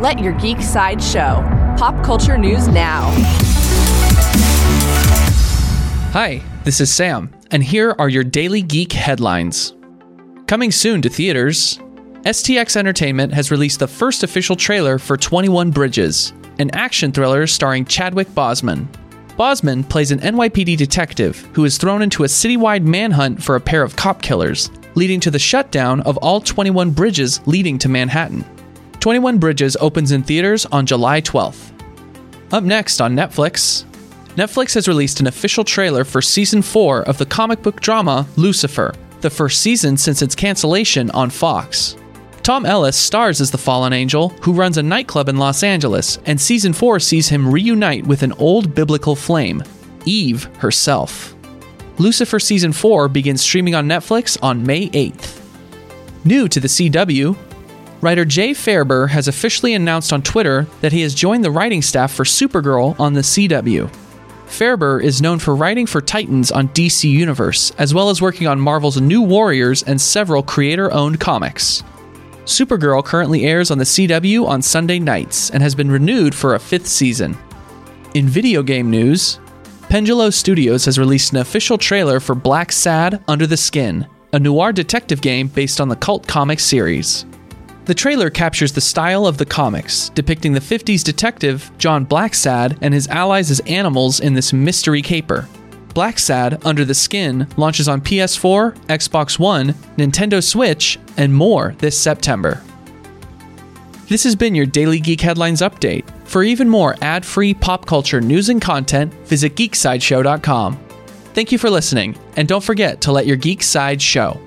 Let your geek side show. Pop culture news now. Hi, this is Sam, and here are your daily geek headlines. Coming soon to theaters, STX Entertainment has released the first official trailer for 21 Bridges, an action thriller starring Chadwick Boseman. Boseman plays an NYPD detective who is thrown into a citywide manhunt for a pair of cop killers, leading to the shutdown of all 21 bridges leading to Manhattan. 21 Bridges opens in theaters on July 12th. Up next on Netflix, Netflix has released an official trailer for season 4 of the comic book drama Lucifer, the first season since its cancellation on Fox. Tom Ellis stars as the fallen angel who runs a nightclub in Los Angeles, and season 4 sees him reunite with an old biblical flame, Eve herself. Lucifer season 4 begins streaming on Netflix on May 8th. New to the CW, writer Jay Faerber has officially announced on Twitter that he has joined the writing staff for Supergirl on the CW. Faerber is known for writing for Titans on DC Universe, as well as working on Marvel's New Warriors and several creator owned comics. Supergirl currently airs on the CW on Sunday nights and has been renewed for a fifth season. In video game news, Pendulo Studios has released an official trailer for Blacksad Under the Skin, a noir detective game based on the cult comic series. The trailer captures the style of the comics, depicting the 50s detective John Blacksad and his allies as animals in this mystery caper. Blacksad Under the Skin launches on PS4, Xbox One, Nintendo Switch, and more this September. This has been your Daily Geek Headlines Update. For even more ad free pop culture news and content, visit geeksideshow.com. Thank you for listening, and don't forget to let your geek side show.